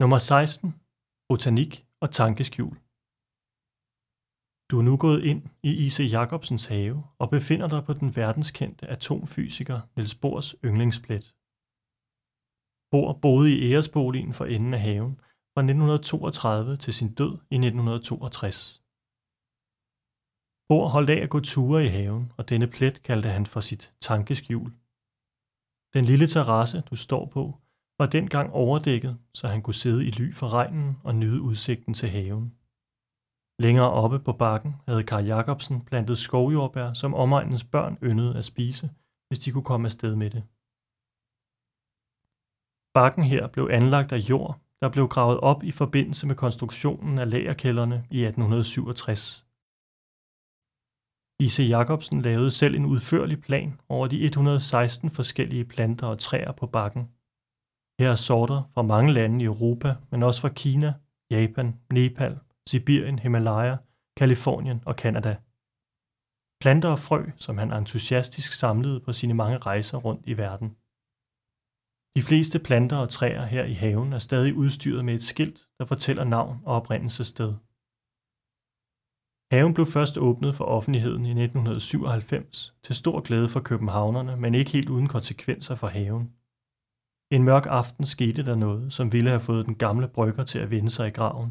Nummer 16. Botanik og tankeskjul. Du er nu gået ind i I.C. Jacobsens have og befinder dig på den verdenskendte atomfysiker Niels Bohrs yndlingsplet. Bohr boede i æresboligen for enden af haven fra 1932 til sin død i 1962. Bohr holdt af at gå ture i haven, og denne plet kaldte han for sit tankeskjul. Den lille terrasse, du står på, var dengang overdækket, så han kunne sidde i ly for regnen og nyde udsigten til haven. Længere oppe på bakken havde Karl Jacobsen plantet skovjordbær, som omegnens børn yndede at spise, hvis de kunne komme afsted med det. Bakken her blev anlagt af jord, der blev gravet op i forbindelse med konstruktionen af lagerkælderne i 1867. I.C. Jacobsen lavede selv en udførlig plan over de 116 forskellige planter og træer på bakken. Her er sorter fra mange lande i Europa, men også fra Kina, Japan, Nepal, Sibirien, Himalaya, Kalifornien og Kanada. Planter og frø, som han entusiastisk samlede på sine mange rejser rundt i verden. De fleste planter og træer her i haven er stadig udstyret med et skilt, der fortæller navn og oprindelsessted. Haven blev først åbnet for offentligheden i 1997 til stor glæde for københavnerne, men ikke helt uden konsekvenser for haven. En mørk aften skete der noget, som ville have fået den gamle brygger til at vende sig i graven.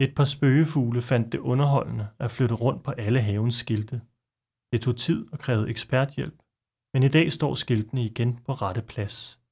Et par spøgefugle fandt det underholdende at flytte rundt på alle havens skilte. Det tog tid og krævede eksperthjælp, men i dag står skiltene igen på rette plads.